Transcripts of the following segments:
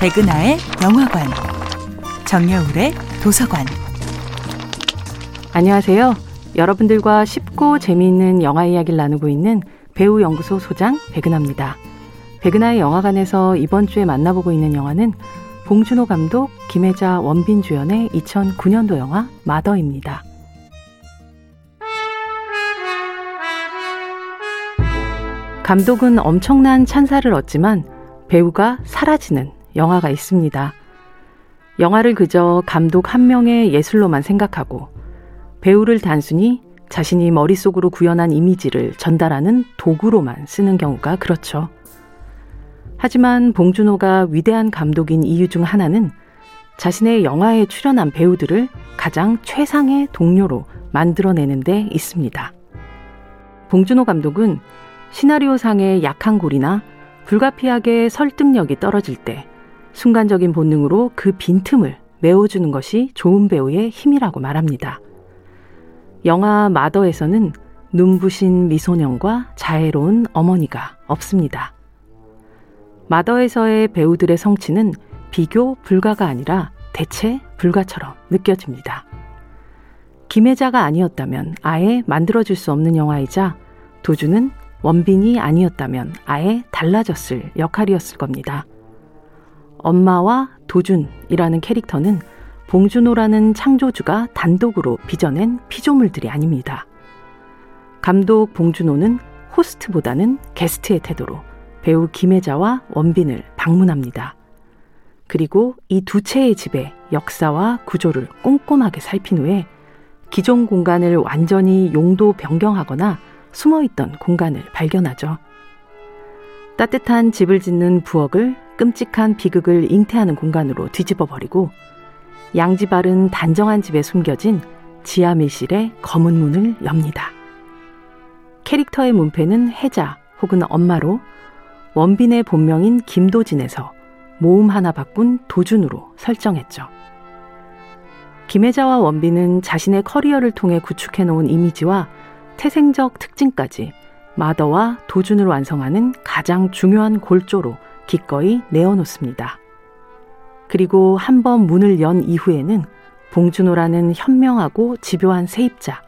백은하의 영화관, 정여울의 도서관. 안녕하세요. 여러분들과 쉽고 재미있는 영화 이야기를 나누고 있는 배우 연구소 소장 백은하입니다. 백은하의 영화관에서 이번 주에 만나보고 있는 영화는 봉준호 감독, 김혜자, 원빈 주연의 2009년도 영화 마더입니다. 감독은 엄청난 찬사를 얻지만 배우가 사라지는 영화가 있습니다. 영화를 그저 감독 한 명의 예술로만 생각하고 배우를 단순히 자신이 머릿속으로 구현한 이미지를 전달하는 도구로만 쓰는 경우가 그렇죠. 하지만 봉준호가 위대한 감독인 이유 중 하나는 자신의 영화에 출연한 배우들을 가장 최상의 동료로 만들어내는 데 있습니다. 봉준호 감독은 시나리오상의 약한 골이나 불가피하게 설득력이 떨어질 때 순간적인 본능으로 그 빈틈을 메워주는 것이 좋은 배우의 힘이라고 말합니다. 영화 마더에서는 눈부신 미소년과 자애로운 어머니가 없습니다. 마더에서의 배우들의 성취는 비교 불가가 아니라 대체 불가처럼 느껴집니다. 김혜자가 아니었다면 아예 만들어질 수 없는 영화이자 도주는 원빈이 아니었다면 아예 달라졌을 역할이었을 겁니다. 엄마와 도준이라는 캐릭터는 봉준호라는 창조주가 단독으로 빚어낸 피조물들이 아닙니다. 감독 봉준호는 호스트보다는 게스트의 태도로 배우 김혜자와 원빈을 방문합니다. 그리고 이 두 채의 집의 역사와 구조를 꼼꼼하게 살핀 후에 기존 공간을 완전히 용도 변경하거나 숨어 있던 공간을 발견하죠. 따뜻한 집을 짓는 부엌을 끔찍한 비극을 잉태하는 공간으로 뒤집어 버리고 양지 바른 단정한 집에 숨겨진 지하 밀실의 검은 문을 엽니다. 캐릭터의 문패는 혜자 혹은 엄마로 원빈의 본명인 김도진에서 모음 하나 바꾼 도준으로 설정했죠. 김혜자와 원빈은 자신의 커리어를 통해 구축해 놓은 이미지와 태생적 특징까지 마더와 도준을 완성하는 가장 중요한 골조로 기꺼이 내어놓습니다. 그리고 한 번 문을 연 이후에는 봉준호라는 현명하고 집요한 세입자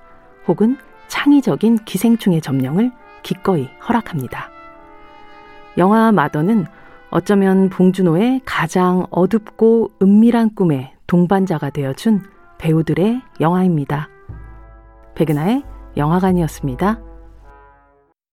혹은 창의적인 기생충의 점령을 기꺼이 허락합니다. 영화 마더는 어쩌면 봉준호의 가장 어둡고 은밀한 꿈의 동반자가 되어준 배우들의 영화입니다. 백은하의 영화관이었습니다.